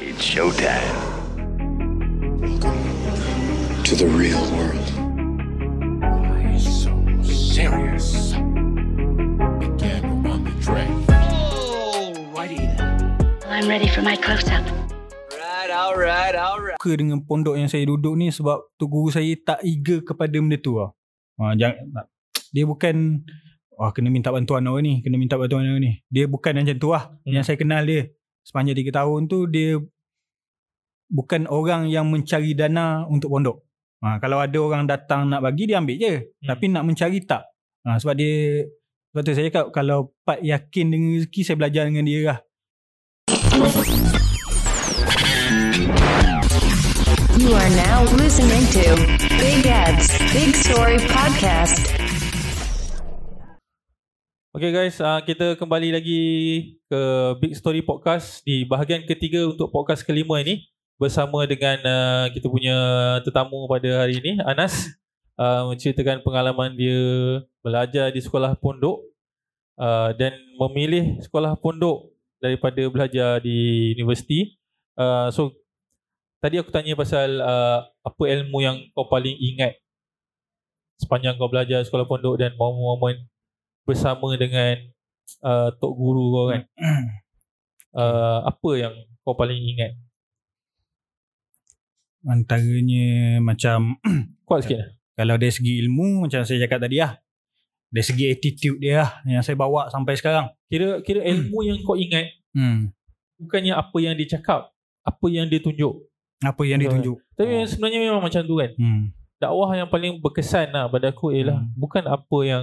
It's showtime. to the real world. Why so serious? Again on the track. I'm ready for my close up. suka dengan pondok yang saya duduk ni sebab tu guru saya tak eager kepada benda tu lah. Ha, jangan, dia bukan wah kena minta bantuan orang ni, kena minta bantuan orang ni. Dia bukan macam tu lah. Hmm. Yang saya kenal dia sepanjang 3 tahun tu dia bukan orang yang mencari dana untuk pondok. Ha, kalau ada orang datang nak bagi dia ambil je. Hmm. Tapi nak mencari tak. Ha, sebab dia sebab tu saya cakap kalau Pat yakin dengan rezeki saya belajar dengan dia lah. You are now listening to Big Ads Big Story Podcast. Okay guys, uh, kita kembali lagi ke Big Story Podcast di bahagian ketiga untuk podcast kelima ini bersama dengan uh, kita punya tetamu pada hari ini, Anas uh, menceritakan pengalaman dia belajar di sekolah pondok uh, dan memilih sekolah pondok daripada belajar di universiti. Uh, so tadi aku tanya pasal uh, apa ilmu yang kau paling ingat sepanjang kau belajar sekolah pondok dan momen-momen bersama dengan uh, tok guru kau kan. uh, apa yang kau paling ingat? Antaranya macam Kuat sikit. lah. kalau dari segi ilmu macam saya cakap tadi lah. Dari segi attitude dia lah yang saya bawa sampai sekarang. Kira kira ilmu yang kau ingat Hmm. bukannya apa yang dia cakap, apa yang dia tunjuk. Apa yang Betul. ditunjuk. Tapi sebenarnya memang macam tu kan. Hmm. Dakwah yang paling berkesan lah pada aku ialah Hmm. bukan apa yang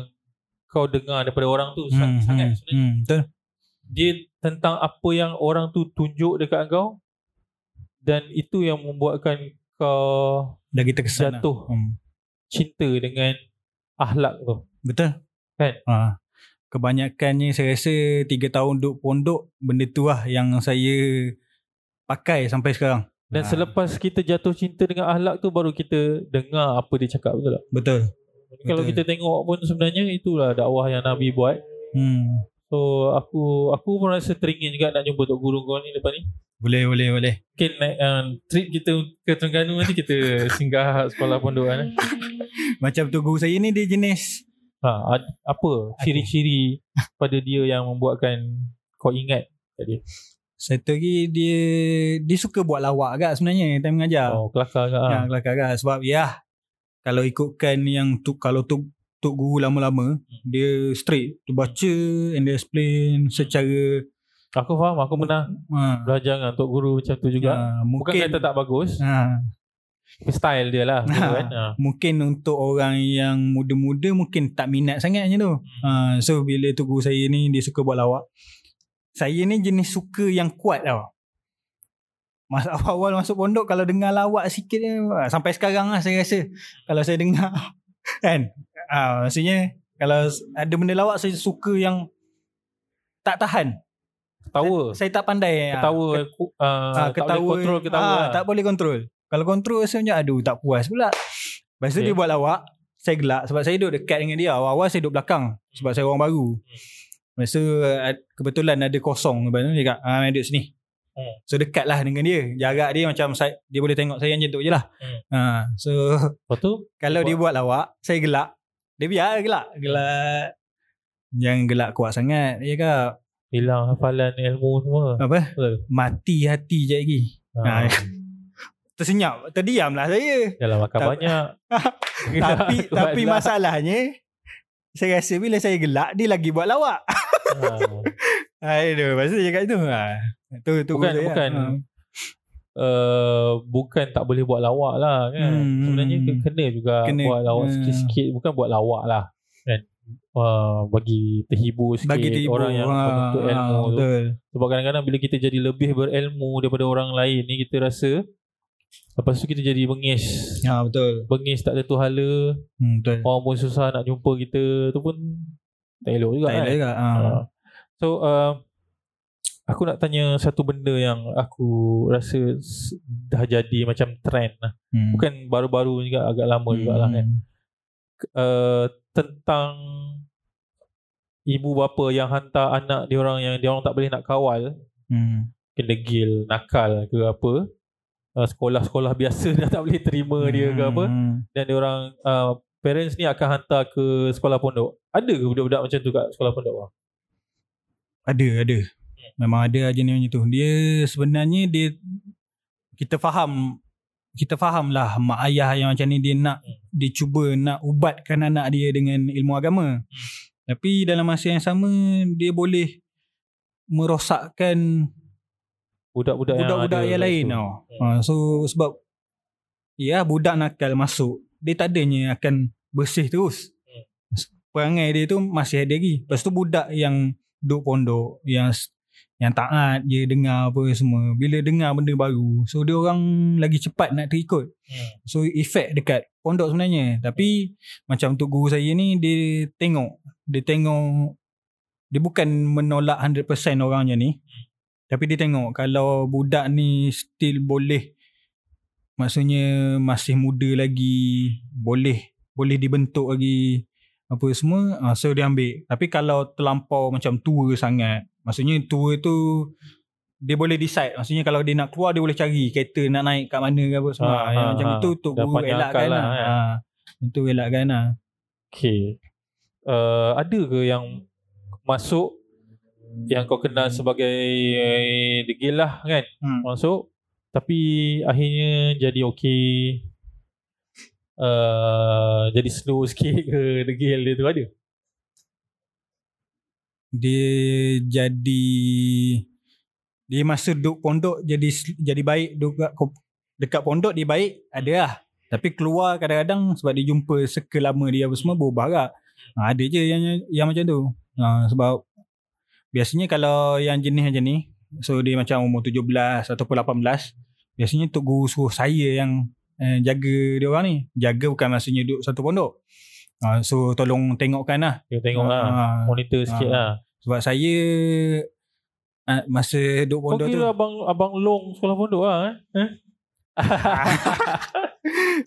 kau dengar daripada orang tu Hmm. sangat Hmm. sebenarnya. Hmm. Betul. Dia tentang apa yang orang tu tunjuk dekat kau dan itu yang membuatkan kau Lagi terkesan Jatuh. Lah. Hmm. cinta dengan akhlak tu. Betul. Kan? Ha. Kebanyakannya saya rasa 3 tahun duduk pondok benda tu lah yang saya pakai sampai sekarang. Dan Ah. selepas kita jatuh cinta dengan akhlak tu baru kita dengar apa dia cakap betul tak? Betul. Kalau Betul. kita tengok pun sebenarnya itulah dakwah yang Nabi buat. Hmm. So aku aku pun rasa teringin juga nak jumpa tok guru kau ni lepas ni. Boleh, boleh, boleh. Mungkin uh, trip kita ke Terengganu nanti kita singgah sekolah pondok kan. Macam tu guru saya ni dia jenis Ha, ad- apa ciri-ciri pada dia yang membuatkan kau ingat kat dia? satu lagi dia dia suka buat lawak agak sebenarnya time mengajar. Oh, kelakar ke? Ya, Ha. kelakar kan sebab ya kalau ikutkan yang tu kalau tu tok guru lama-lama dia straight dia baca and dia explain secara Aku faham, aku pernah ha, belajar dengan tok guru macam tu juga. ha, Bukan mungkin kata tak bagus, ha, style dia lah gitu kan. Ha. mungkin untuk orang yang muda-muda mungkin tak minat sangat macam tu. Ha, so bila tu guru saya ni dia suka buat lawak. Saya ni jenis suka yang kuat tau. Masa awal-awal masuk pondok kalau dengar lawak sikit je, sampai sekarang lah saya rasa kalau saya dengar kan. Ah, maksudnya kalau ada benda lawak saya suka yang tak tahan. Ketawa. Saya tak pandai. ah, Ketawa ku- uh, Ah, tak boleh kontrol ketawa. lah. Tak boleh kontrol. Kalau kontrol rasa macam aduh tak puas pula. Lepas tu Okay. dia buat lawak, saya gelak sebab saya duduk dekat dengan dia. Awal-awal saya duduk belakang sebab saya orang baru. Lepas tu ad- kebetulan ada kosong lepas tu dia cakap, ah duduk sini. Hmm. So dekat lah dengan dia. Jarak dia macam saya, dia boleh tengok saya macam tu je lah. Hmm. Ha, so Lepas tu kalau Buat- dia buat lawak, saya gelak. Dia biar gelak. Gelak. Jangan gelak kuat sangat. Dia kata, hilang hafalan ilmu semua. apa? Betul. Mati hati je lagi. Ha. Ha. Tersenyap. Terdiam lah saya. Yalah makan Tak- banyak. tapi tapi lah. masalahnya saya rasa bila saya gelak dia lagi buat lawak. Ha. Aduh, pasal dia cakap tu. Ha. Tu tu Bukan- saya. bukan. Ha. uh, bukan tak boleh buat lawak lah kan. Hmm. Sebenarnya ke- kena juga Kena. buat lawak Hmm. sikit-sikit. Bukan buat lawak lah. Kan? Uh, bagi terhibur sikit Bagi tiba orang yang menuntut ilmu tu. betul. Sebab kadang-kadang bila kita jadi lebih berilmu daripada orang lain ni kita rasa lepas tu kita jadi bengis. Ha betul. Bengis tak tentu hala. Hmm, betul. Orang pun susah nak jumpa kita tu pun tak elok juga Tak kan. elok juga. Ha. So uh, aku nak tanya satu benda yang aku rasa dah jadi macam trend lah. Hmm. Bukan baru-baru juga agak lama hmm. jugalah kan. Uh, tentang ibu bapa yang hantar anak dia orang yang dia orang tak boleh nak kawal Hmm. kena gil nakal ke apa uh, sekolah-sekolah biasa dah tak boleh terima dia ke apa Hmm. dan dia orang uh, parents ni akan hantar ke sekolah pondok ada ke budak-budak macam tu kat sekolah pondok bang? Ada, ada. Memang ada jenis macam tu. Dia sebenarnya dia kita faham kita faham lah mak ayah yang macam ni dia nak dia cuba nak ubatkan anak dia dengan ilmu agama. Tapi dalam masa yang sama dia boleh merosakkan budak-budak, budak-budak yang, yang, lain tau. Ha, so sebab ya budak nakal masuk, dia tak adanya akan bersih terus. Hmm. Perangai dia tu masih ada lagi. Lepas tu budak yang duduk pondok yang yang taat je dengar apa semua. Bila dengar benda baru, so dia orang lagi cepat nak terikut. Hmm. So efek dekat pondok sebenarnya. Tapi macam untuk guru saya ni dia tengok, dia tengok dia bukan menolak 100% orang macam ni. Tapi dia tengok kalau budak ni still boleh maksudnya masih muda lagi, boleh boleh dibentuk lagi apa semua, ah, so dia ambil. Tapi kalau terlampau macam tua sangat, maksudnya tua tu dia boleh decide. Maksudnya kalau dia nak keluar dia boleh cari kereta nak naik kat mana ke apa semua. Ha, yang ha, macam ha. itu tu Dah guru elakkan lah. lah? Ha, itu elakkan lah. Okay. Uh, ada ke yang masuk yang kau kenal sebagai eh, degil lah kan? Hmm. Masuk tapi akhirnya jadi okey. Uh, jadi slow sikit ke degil dia tu ada? Dia jadi dia masa duduk pondok jadi jadi baik duduk kat, dekat pondok dia baik ada lah. Tapi keluar kadang-kadang sebab dia jumpa circle lama dia apa semua berubah agak. Ha, ada je yang yang macam tu. Ha, sebab biasanya kalau yang jenis macam ni so dia macam umur 17 ataupun 18 biasanya tok guru suruh saya yang eh, jaga dia orang ni. Jaga bukan maksudnya duduk satu pondok. Ha, so tolong tengokkan lah. Kita tengok lah. Ha, Monitor sikit Ah. lah. sebab saya ah, masa duduk Kau pondok tu kira abang abang long sekolah pondok lah eh? eh?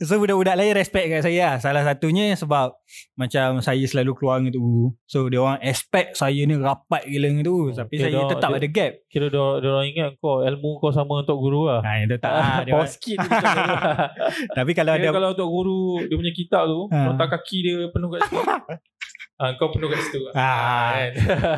So budak-budak lain respect kat saya lah. Salah satunya sebab macam saya selalu keluar dengan tu. So dia orang expect saya ni rapat gila dengan tu. Tapi Okay, saya dia- tetap dia- ada gap. Kira dia, dia orang ingat kau ilmu kau sama untuk guru lah. Ha, itu tak lah. Dia oh, sikit lah. Tapi kalau Kira ada kalau untuk guru dia punya kitab tu, Ha. nota kaki dia penuh kat situ. ha, kau penuh kat situ. Ah. kan?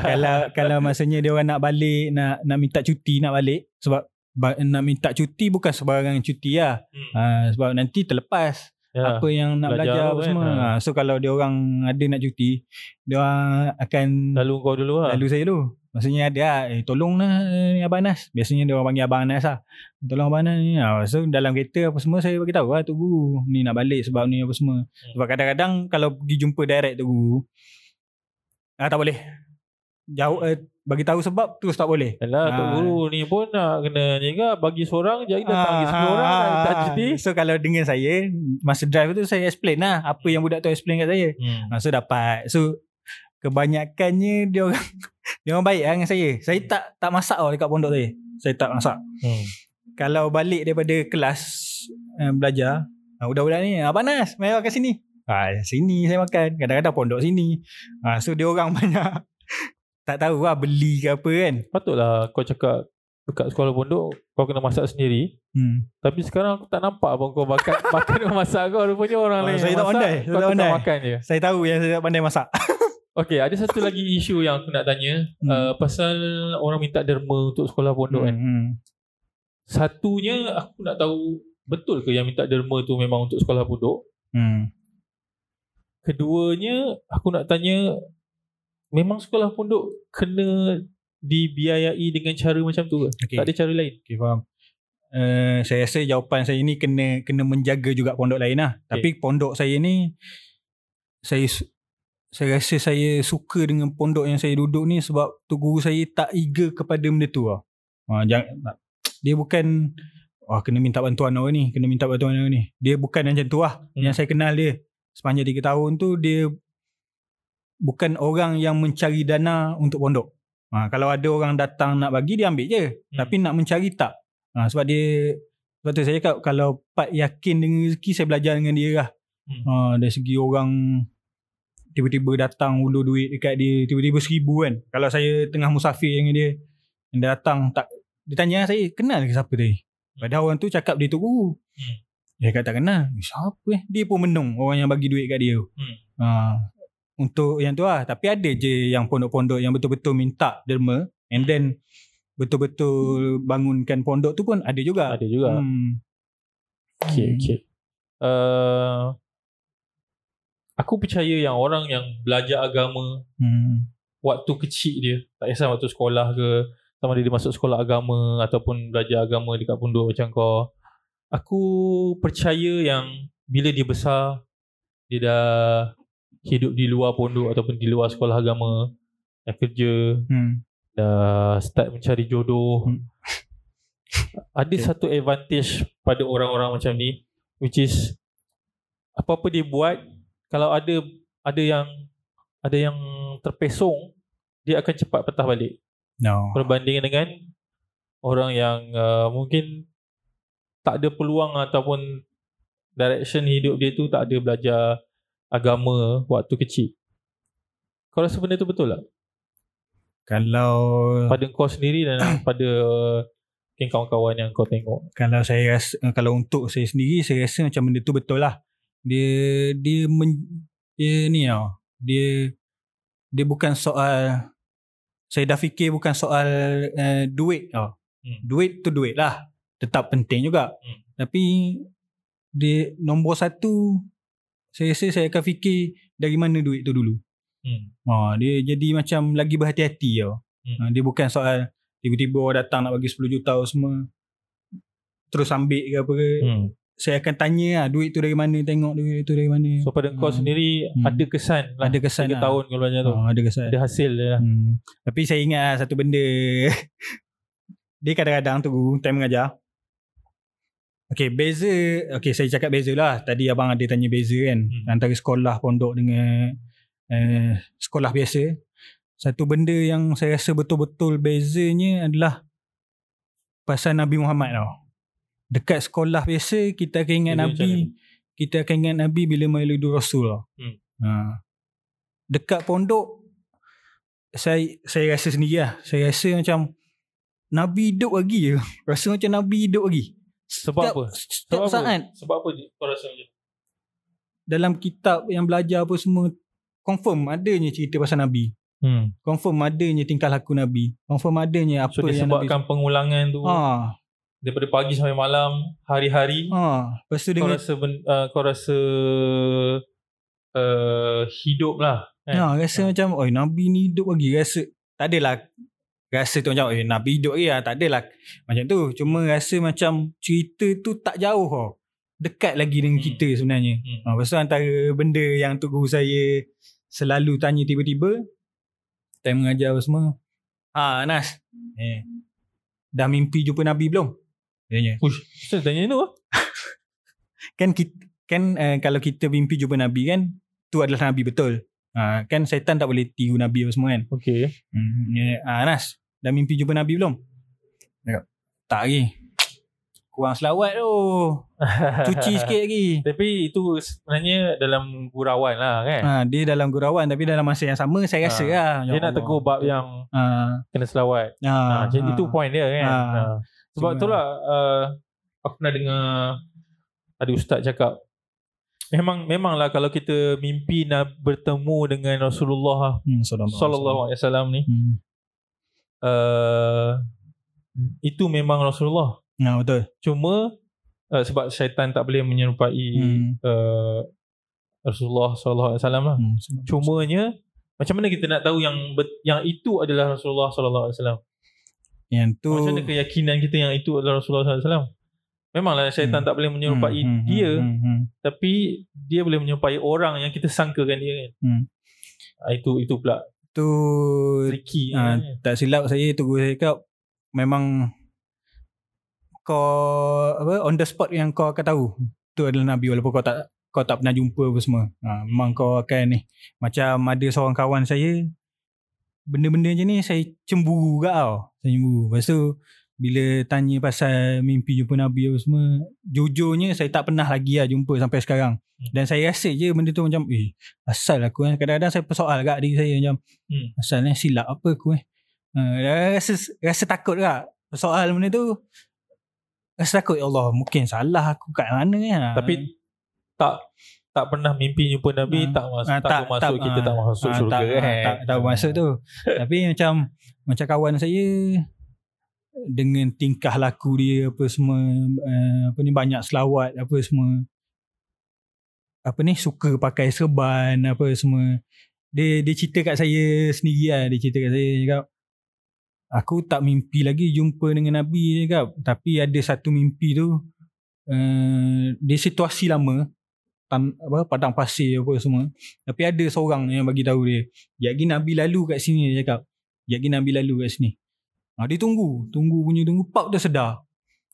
kalau kalau maksudnya dia orang nak balik nak nak minta cuti nak balik sebab ba- nak minta cuti bukan sebarang cuti lah. Hmm. Ha, sebab nanti terlepas Ya. apa yang nak belajar belajar, apa kan. semua. Ha. Ha. So kalau dia orang ada nak cuti, dia orang akan Lalu kau dulu lah. Lalu saya dulu Maksudnya ada lah Eh tolong lah eh, Abang Anas Biasanya dia orang panggil Abang Anas lah Tolong Abang Anas ni ha, So dalam kereta apa semua Saya bagi tahu lah Tok Guru Ni nak balik sebab ni apa semua Sebab kadang-kadang Kalau pergi jumpa direct Tok Guru ah, Tak boleh Jauh eh, Bagi tahu sebab Terus tak boleh Yalah, Tok Ah. Guru ni pun nak kena kan bagi seorang jadi datang lagi 10 orang nak minta cuti. Ah, So kalau dengan saya Masa drive tu Saya explain lah Apa yang budak tu explain kat saya Hmm. ha, So dapat So Kebanyakannya Dia orang Dia orang baik lah dengan saya Saya tak tak masak tau Dekat pondok saya Saya tak masak Hmm. kalau balik daripada kelas uh, belajar, uh, budak-budak ni, Abang Nas, mari makan sini. Ha, sini saya makan. Kadang-kadang pondok sini. Ha, so dia orang banyak tak tahu lah beli ke apa kan. Patutlah kau cakap dekat sekolah pondok kau kena masak sendiri. Hmm. Tapi sekarang aku tak nampak abang kau makan makan masak kau rupanya orang Oh, lain saya tak masak, pandai, saya tak pandai. makan je. Saya tahu yang saya tak pandai masak. Okay, ada satu lagi isu yang aku nak tanya Hmm. uh, pasal orang minta derma untuk sekolah pondok kan. hmm. Satunya aku nak tahu betul ke yang minta derma tu memang untuk sekolah pondok? Hmm. Keduanya aku nak tanya memang sekolah pondok kena dibiayai dengan cara macam tu ke? Okay. Tak ada cara lain. Okay, faham. Uh, saya rasa jawapan saya ni kena kena menjaga juga pondok lain lah. Okay. Tapi pondok saya ni saya saya rasa saya suka dengan pondok yang saya duduk ni sebab tu guru saya tak eager kepada benda tu lah. Ha, jangan, dia bukan wah kena minta bantuan orang ni, kena minta bantuan orang ni. Dia bukan macam tu lah. Hmm. Yang saya kenal dia sepanjang 3 tahun tu dia bukan orang yang mencari dana untuk pondok. Ha, kalau ada orang datang nak bagi dia ambil je. Hmm. Tapi nak mencari tak. Ha, sebab dia sebab tu saya cakap kalau part yakin dengan rezeki saya belajar dengan dia lah. Hmm. Ha, dari segi orang tiba-tiba datang ulur duit dekat dia tiba-tiba seribu kan. Kalau saya tengah musafir dengan dia dia datang tak dia tanya saya kenal ke siapa tadi padahal orang tu cakap dia tu guru Hmm. dia kata tak kenal siapa eh dia pun menung orang yang bagi duit kat dia Hmm. ha, untuk yang tu lah tapi ada je yang pondok-pondok yang betul-betul minta derma and then betul-betul bangunkan pondok tu pun ada juga Ada juga. hmm. Okay, okay. Uh, aku percaya yang orang yang belajar agama Hmm. waktu kecil dia, tak kisah waktu sekolah ke, sama ada dia masuk sekolah agama ataupun belajar agama dekat pondok macam kau. Aku percaya yang bila dia besar, dia dah hidup di luar pondok ataupun di luar sekolah agama, dah kerja, Hmm. dah start mencari jodoh. Hmm. Ada Okay. satu advantage pada orang-orang macam ni which is apa-apa dia buat kalau ada ada yang ada yang terpesong dia akan cepat patah balik no. berbanding dengan orang yang uh, mungkin tak ada peluang ataupun direction hidup dia tu tak ada belajar agama waktu kecil. Kau rasa benda tu betul tak? kalau Pada kau sendiri dan pada mungkin kawan-kawan yang kau tengok. kalau saya rasa eh, kalau untuk saya sendiri saya rasa macam benda tu betul lah dia dia men, dia ni tau dia dia bukan soal saya dah fikir bukan soal uh, duit tau Hmm. duit tu duit lah tetap penting juga Hmm. tapi dia nombor satu saya rasa saya akan fikir dari mana duit tu dulu Hmm. ha, dia jadi macam lagi berhati-hati tau Hmm. ha, dia bukan soal tiba-tiba orang datang nak bagi 10 juta semua terus ambil ke apa ke Hmm. saya akan tanya lah duit tu dari mana tengok duit tu dari mana So pada kau Hmm. sendiri Hmm. ada kesan lah. ada kesan lah. tahun kau belajar tu. oh, ada kesan Ada hasil dia lah. hmm. tapi saya ingat lah satu benda dia kadang-kadang tu time mengajar Okay, beza Okay, saya cakap beza lah. Tadi abang ada tanya beza kan Hmm. Antara sekolah pondok dengan eh, Sekolah biasa. Satu benda yang saya rasa betul-betul bezanya adalah Pasal Nabi Muhammad tau. Dekat sekolah biasa Kita akan ingat macam Nabi Kita akan ingat Nabi bila melidu Rasul tau. Hmm. ha. Dekat pondok saya saya rasa sendiri lah. Saya rasa macam Nabi hidup lagi je. Rasa macam Nabi hidup lagi Sebab setiap, apa? Setiap Sebab saat apa? Sebab apa kau rasa macam dalam kitab yang belajar apa semua confirm adanya cerita pasal Nabi. Hmm. Confirm adanya tingkah laku Nabi. Confirm adanya apa So yang Nabi disebabkan pengulangan tu ha, daripada pagi sampai malam, hari-hari. ha. Lepas tu Kau dengan rasa ben, uh, kau rasa uh, hidup lah. Kan? ha, rasa macam oh Nabi ni hidup lagi. Rasa tak adalah rasa tu macam eh Nabi hidup lagi lah. Tak adalah macam tu. Cuma rasa macam cerita tu tak jauh tau. Dekat lagi dengan Hmm. kita sebenarnya. Hmm. Ha, lepas tu antara benda yang tu guru saya selalu tanya tiba-tiba time mengajar apa semua. Ha Anas. Eh. Dah mimpi jumpa Nabi belum? Dia tanya. Ush, saya tanya tu. Kan kita, kan uh, kalau kita mimpi jumpa Nabi kan tu adalah Nabi betul. Ha, kan syaitan tak boleh tiru Nabi apa semua kan. Okey. Hmm. Ya, ha, Anas, dah mimpi jumpa Nabi belum? Kata, tak lagi. Kurang selawat tu. Cuci sikit lagi. Tapi itu sebenarnya dalam gurauan lah kan. Ha, dia dalam gurauan tapi dalam masa yang sama saya rasa Ha. lah. Dia nak tegur bab yang Ha, kena selawat. ha, Ha, ha. jadi itu point dia kan. Ha. Ha. Sebab Cuma- tu lah uh, aku pernah dengar ada ustaz cakap memang memanglah kalau kita mimpi nak bertemu dengan Rasulullah Hmm, sallallahu sallallahu alaihi wasallam ni Hmm. Uh, itu memang Rasulullah. Ya betul. Cuma uh, sebab syaitan tak boleh menyerupai Hmm. uh, Rasulullah sallallahu alaihi wasallam lah. Hmm. Cumanya macam mana kita nak tahu yang yang itu adalah Rasulullah sallallahu alaihi wasallam? Yang tu Macam mana keyakinan kita yang itu adalah Rasulullah sallallahu alaihi wasallam? Memanglah syaitan Hmm. tak boleh menyerupai Hmm, hmm, dia, hmm, hmm, tapi dia boleh menyerupai orang yang kita sangkakan dia kan. Hmm. Ah, itu itu pula Tu tricky ah, kan. tak silap saya tu guru saya cakap memang kau apa on the spot yang kau akan tahu tu adalah Nabi walaupun kau tak kau tak pernah jumpa apa semua. Ha, memang kau akan ni macam ada seorang kawan saya benda-benda macam ni saya cemburu gak tau. Saya cemburu. Lepas tu bila tanya pasal mimpi jumpa Nabi apa semua jujurnya saya tak pernah lagi lah jumpa sampai sekarang. Dan saya rasa je benda tu macam eh asal aku eh. Kadang-kadang saya persoal kat diri saya macam Hmm. Asalnya silap apa aku eh. Uh, rasa rasa takut tak soal benda tu rasa takut ya Allah mungkin salah aku kat mana ya. Tapi tak tak pernah mimpi jumpa Nabi Ah. tak masuk Ah, tak, tak masuk kita ah, tak masuk ah, syurga tak, kan. tak, tak masuk tu. Tapi macam macam kawan saya dengan tingkah laku dia apa semua uh, apa ni banyak selawat apa semua. Apa ni suka pakai serban apa semua. Dia dia cerita kat saya sendiri lah dia cerita kat saya cakap aku tak mimpi lagi jumpa dengan Nabi cakap. Tapi ada satu mimpi tu uh, dia situasi lama tan, apa padang pasir apa semua. Tapi ada seorang yang bagi tahu dia Yagi Nabi lalu kat sini dia cakap. Yagi Nabi lalu kat sini ha, dia tunggu tunggu punya tunggu pap dia sedar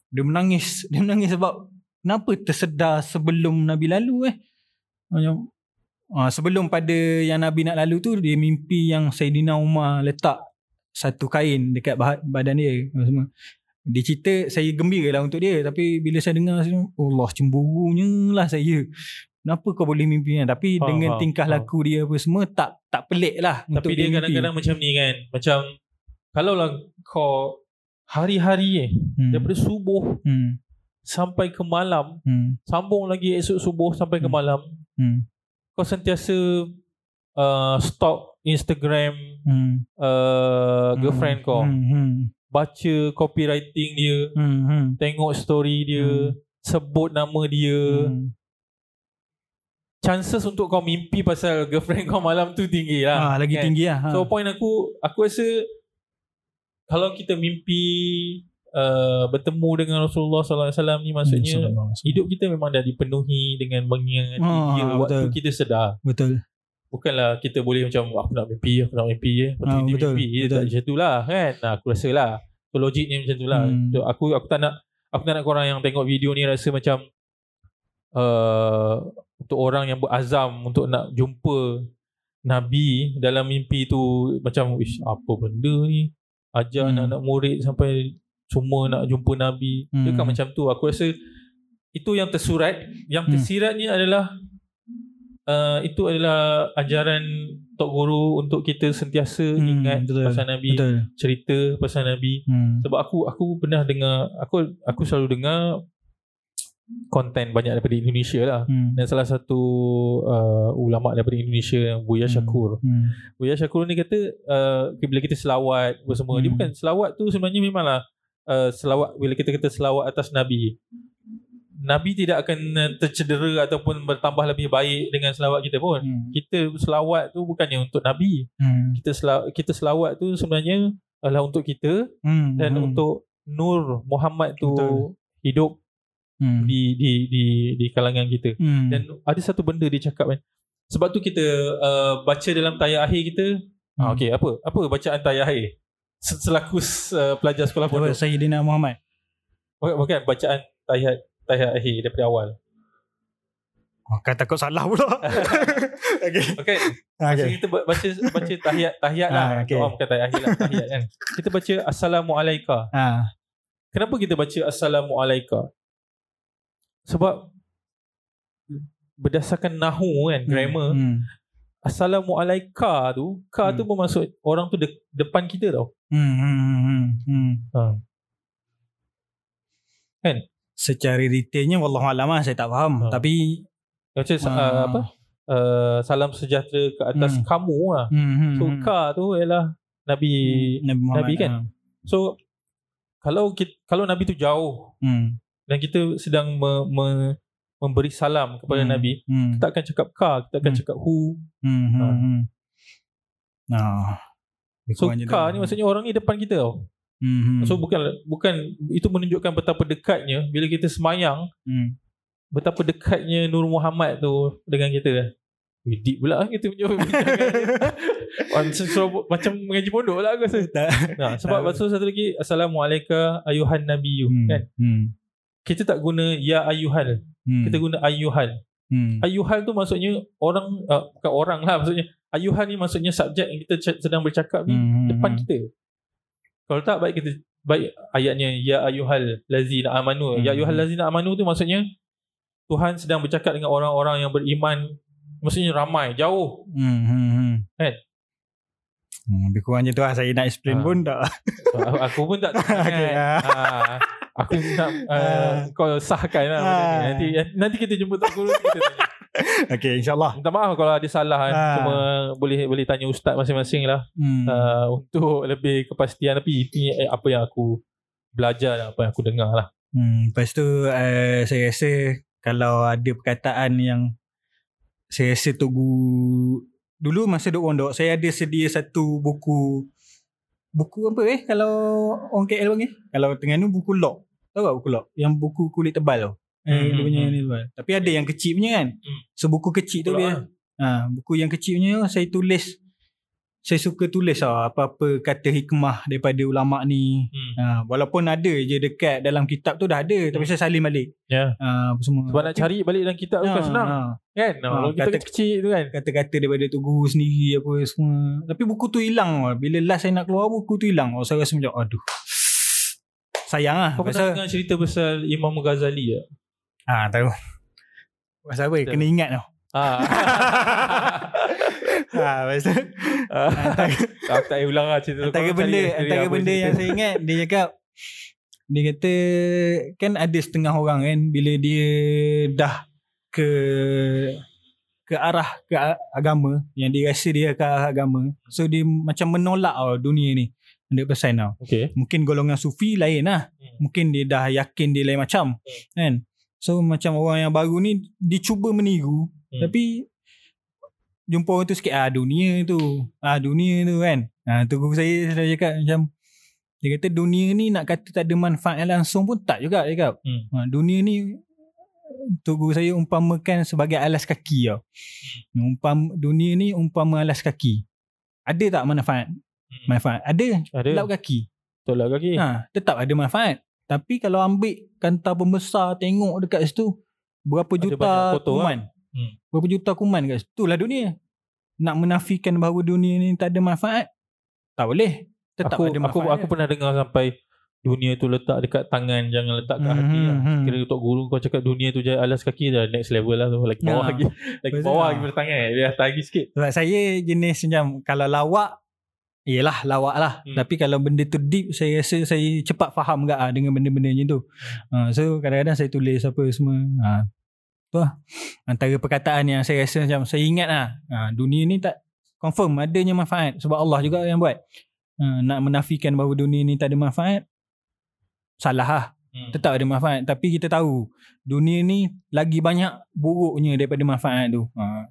dia menangis dia menangis sebab kenapa tersedar sebelum Nabi lalu eh macam ha, sebelum pada yang Nabi nak lalu tu dia mimpi yang Saidina Umar letak satu kain dekat bah- badan dia semua dia cerita saya gembira lah untuk dia tapi bila saya dengar saya, Allah cemburunya lah saya kenapa kau boleh mimpi kan tapi Faham, dengan faham, tingkah faham. laku dia apa semua tak tak pelik lah untuk Tapi dia mimpi. kadang-kadang macam ni kan. Macam kalau lah kau hari-hari eh hmm. daripada subuh hmm. sampai ke malam Hmm. sambung lagi esok subuh sampai ke Hmm. malam Hmm. kau sentiasa uh, stalk Instagram Hmm. uh, girlfriend kau hmm. Hmm. baca copywriting dia Hmm. Hmm. tengok story dia Hmm. sebut nama dia Hmm. chances untuk kau mimpi pasal girlfriend kau malam tu tinggi lah Ah, lagi kan? tinggi lah. Ha. So point aku Aku rasa Kalau kita mimpi uh, Bertemu dengan Rasulullah SAW ni Maksudnya Hidup kita memang dah dipenuhi Dengan mengingati Ah, dia Waktu betul. kita sedar betul. Bukanlah kita boleh macam Aku nak mimpi Aku nak mimpi eh. Lepas tu Ah, dia betul, mimpi Dia betul. tak macam tu lah kan nah, Aku rasa lah So logiknya macam tu lah Hmm. so, Aku aku tak nak Aku tak nak korang yang tengok video ni Rasa macam uh, Untuk orang yang berazam Untuk nak jumpa Nabi Dalam mimpi tu Macam Ish, Apa benda ni Ajar Hmm. anak-anak murid Sampai Semua nak jumpa Nabi Hmm. Dia kan macam tu Aku rasa Itu yang tersurat Yang Hmm. tersiratnya adalah uh, Itu adalah Ajaran Tok Guru Untuk kita sentiasa Hmm, Ingat betul. pasal Nabi Betul. Cerita pasal Nabi Hmm. sebab aku aku pernah dengar aku aku selalu dengar konten banyak daripada Indonesia lah Hmm. dan salah satu uh, ulama daripada Indonesia yang Buya Hmm. Syakur Hmm. Buya Syakur ni kata uh, bila kita selawat apa semua dia Hmm. bukan selawat tu sebenarnya memanglah uh, selawat bila kita kata selawat atas Nabi Nabi tidak akan tercedera ataupun bertambah lebih baik dengan selawat kita pun Hmm. kita selawat tu bukannya untuk Nabi Hmm. kita selawat, kita selawat tu sebenarnya adalah untuk kita Hmm. dan Hmm. untuk Nur Muhammad tu Betul. hidup Hmm. di di di di kalangan kita. Hmm. Dan ada satu benda dia cakap kan. Sebab tu kita uh, baca dalam tayar akhir kita. Hmm. Ah, okey, apa? Apa bacaan tayar akhir? Se- Selaku uh, pelajar sekolah pondok. Sayyidina Muhammad. Bukan, bukan bacaan tayar tayar akhir daripada awal. Oh, kan takut salah pula. okay. Okey. Masa Okay. kita ba- baca baca tahiyat tahiyat lah. Ah, okey. Oh, bukan tayar akhir lah, tahiyat kan. Kita baca assalamualaikum. Ha. Kenapa kita baca assalamualaikum? Sebab berdasarkan nahu kan, grammar, Hmm. assalamualaikum tu, ka tu Hmm. bermaksud orang tu de- depan kita tau. Hmm. Hmm. Hmm. Hmm. Ha. Kan? Secara detailnya wallahualam lah saya tak faham. Ha. Tapi Macam uh, apa? Uh, salam sejahtera ke atas Hmm. kamu lah. hmm. hmm, So hmm. ka tu ialah Nabi. Nabi Muhammad. Nabi kan? ha. So kalau kita, kalau Nabi tu jauh Hmm. Dan kita sedang me, me, memberi salam kepada Hmm. Nabi, Hmm. kita akan cakap ka, kita akan Hmm. cakap hu. Hmm. Hmm. Ha. Hmm. Nah. So ka ni maksudnya orang ni depan kita tau. hmm. hmm. So bukan bukan itu menunjukkan betapa dekatnya bila kita semayang hmm. betapa dekatnya Nur Muhammad tu dengan kita. Deep pula ah kita punya macam, mengaji pondok lah aku rasa. Tak. Nah, sebab Tak. lepas satu lagi Assalamualaikum ayuhan nabiyyu Hmm. kan. Hmm. Kita tak guna ya ayuhal. Hmm. Kita guna ayuhal. Hmm. Ayuhal tu maksudnya orang uh, bukan orang lah maksudnya. Ayuhal ni maksudnya subjek yang kita c- sedang bercakap ni Hmm. depan Hmm. kita. Kalau tak baik kita baik ayatnya ya ayuhal lazina amanu. Hmm. Ya ayuhal lazina amanu tu maksudnya Tuhan sedang bercakap dengan orang-orang yang beriman maksudnya ramai jauh Hmm. Hmm. Hmm. Hmm, lebih kurang tu lah. Saya nak explain Ah. pun tak. Aku- pun tak tahu Okay, sangat. Aku nak uh, Ah. kau sahkan lah benda ni. Ah. Nanti nanti kita jumpa tak guru kita tanya. okay, insyaAllah. Minta maaf kalau ada salah kan. Cuma boleh boleh tanya ustaz masing-masing lah Hmm. uh, untuk lebih kepastian tapi ini eh, apa yang aku belajar dan apa yang aku dengar lah. Hmm, lepas tu uh, saya rasa kalau ada perkataan yang saya rasa Togu dulu masa duduk pondok saya ada sedia satu buku buku apa eh kalau orang KL panggil kalau Terengganu buku lock tahu tak buku lock yang buku kulit tebal tu eh Hmm, dia punya hmm, ni tebal tapi ada yang kecil punya kan Hmm. so buku kecil tu dia ha, buku yang kecil punya saya tulis saya suka tulis lah apa-apa kata hikmah daripada ulama ni Hmm. Ha, walaupun ada je dekat dalam kitab tu dah ada tapi saya salin balik. Ya. Ha, semua. Sebab nak cari balik dalam kitab tu Ha, kan senang. ha. Kan? Kalau kita kata- kecil tu kan. Kata-kata daripada tu guru sendiri apa semua. Tapi buku tu hilang. lah. Bila last saya nak keluar buku tu hilang. Oh, saya rasa macam aduh. Sayang lah. Kau pernah Pasal, dengar cerita pasal Imam Ghazali tak? ha, tahu. Pasal apa? Betul. Kena ingat tau. Ah. ha, pasal antara, Aku tak payah ulang lah cerita tu. antara benda, antara benda yang saya ingat, dia cakap, dia kata, kan ada setengah orang kan, bila dia dah ke ke arah ke agama yang dia rasa dia ke arah agama so dia macam menolak tau dunia ni 100% tau. Okay. mungkin golongan sufi lain lah. Hmm. mungkin dia dah yakin dia lain macam kan? So macam orang yang baru ni dia cuba meniru. Hmm. tapi jumpa orang tu sikit ah dunia tu. Ah dunia tu kan? Ah tu guru saya selalu cakap macam dia kata dunia ni nak kata tak ada manfaat langsung pun tak juga dia cakap. Hmm. ha, dunia ni tu guru saya umpamakan sebagai alas kaki tau. Umpam dunia ni umpama alas kaki. Ada tak manfaat Hmm. manfaat ada Ada. lap kaki Tolak kaki. Ha, tetap ada manfaat. Tapi kalau ambil kantar pembesar tengok dekat situ berapa Ada juta kotor kuman. Hmm. Berapa juta kuman kat situ. Itulah dunia. Nak menafikan bahawa dunia ni tak ada manfaat. Tak boleh. Tetap aku, ada aku, manfaat. aku pernah dengar sampai dunia tu letak dekat tangan jangan letak kat hati lah. Hmm, hmm. Kira untuk guru kau cakap dunia tu jadi alas kaki dah next level lah tu. Lagi bawah Ya. lagi. Lagi Betul bawah lah. lagi pada tangan. Dia atas lagi sikit. Sebab saya jenis macam kalau lawak Yelah lawak lah. Hmm. hmm. Tapi kalau benda tu deep Saya rasa saya cepat faham gak ah, Dengan benda-benda macam tu. Ha, So kadang-kadang saya tulis apa semua. Ha, Tu lah Antara perkataan yang saya rasa macam Saya ingat lah. Ha, Dunia ni tak Confirm adanya manfaat. Sebab Allah juga yang buat. Ha, Nak menafikan bahawa dunia ni tak ada manfaat Salah lah. Hmm. Tetap ada manfaat. Tapi kita tahu Dunia ni Lagi banyak buruknya Daripada manfaat tu. Ha.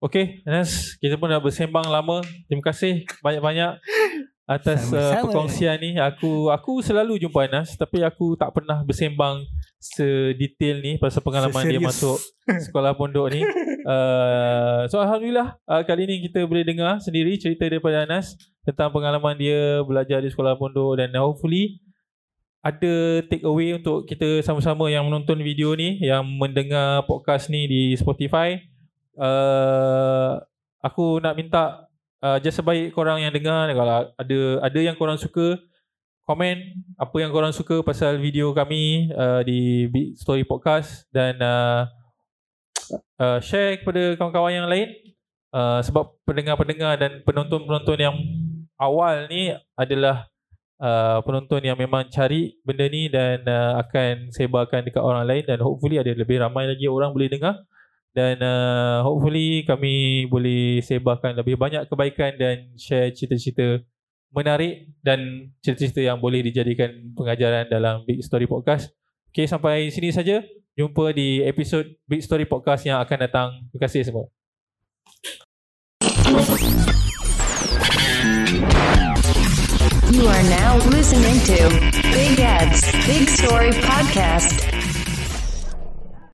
Okay, Anas, kita pun dah bersembang lama. Terima kasih banyak-banyak atas uh, perkongsian ni. Aku aku selalu jumpa Anas tapi aku tak pernah bersembang sedetail ni pasal pengalaman dia masuk sekolah pondok ni. Uh, so alhamdulillah uh, kali ni kita boleh dengar sendiri cerita daripada Anas tentang pengalaman dia belajar di sekolah pondok dan hopefully ada take away untuk kita sama-sama yang menonton video ni yang mendengar podcast ni di Spotify uh, aku nak minta uh, just sebaik korang yang dengar kalau ada ada yang korang suka komen apa yang korang suka pasal video kami uh, di Big Story Podcast dan uh, uh, share kepada kawan-kawan yang lain. Uh, sebab pendengar-pendengar dan penonton-penonton yang awal ni adalah uh, penonton yang memang cari benda ni dan uh, akan sebarkan dekat orang lain dan hopefully ada lebih ramai lagi orang boleh dengar dan uh, hopefully kami boleh sebarkan lebih banyak kebaikan dan share cerita-cerita menarik dan cerita-cerita yang boleh dijadikan pengajaran dalam Big Story Podcast. Okay, sampai sini saja. Jumpa di episod Big Story Podcast yang akan datang. Terima kasih semua. You are now listening to Big Ed's Big Story Podcast.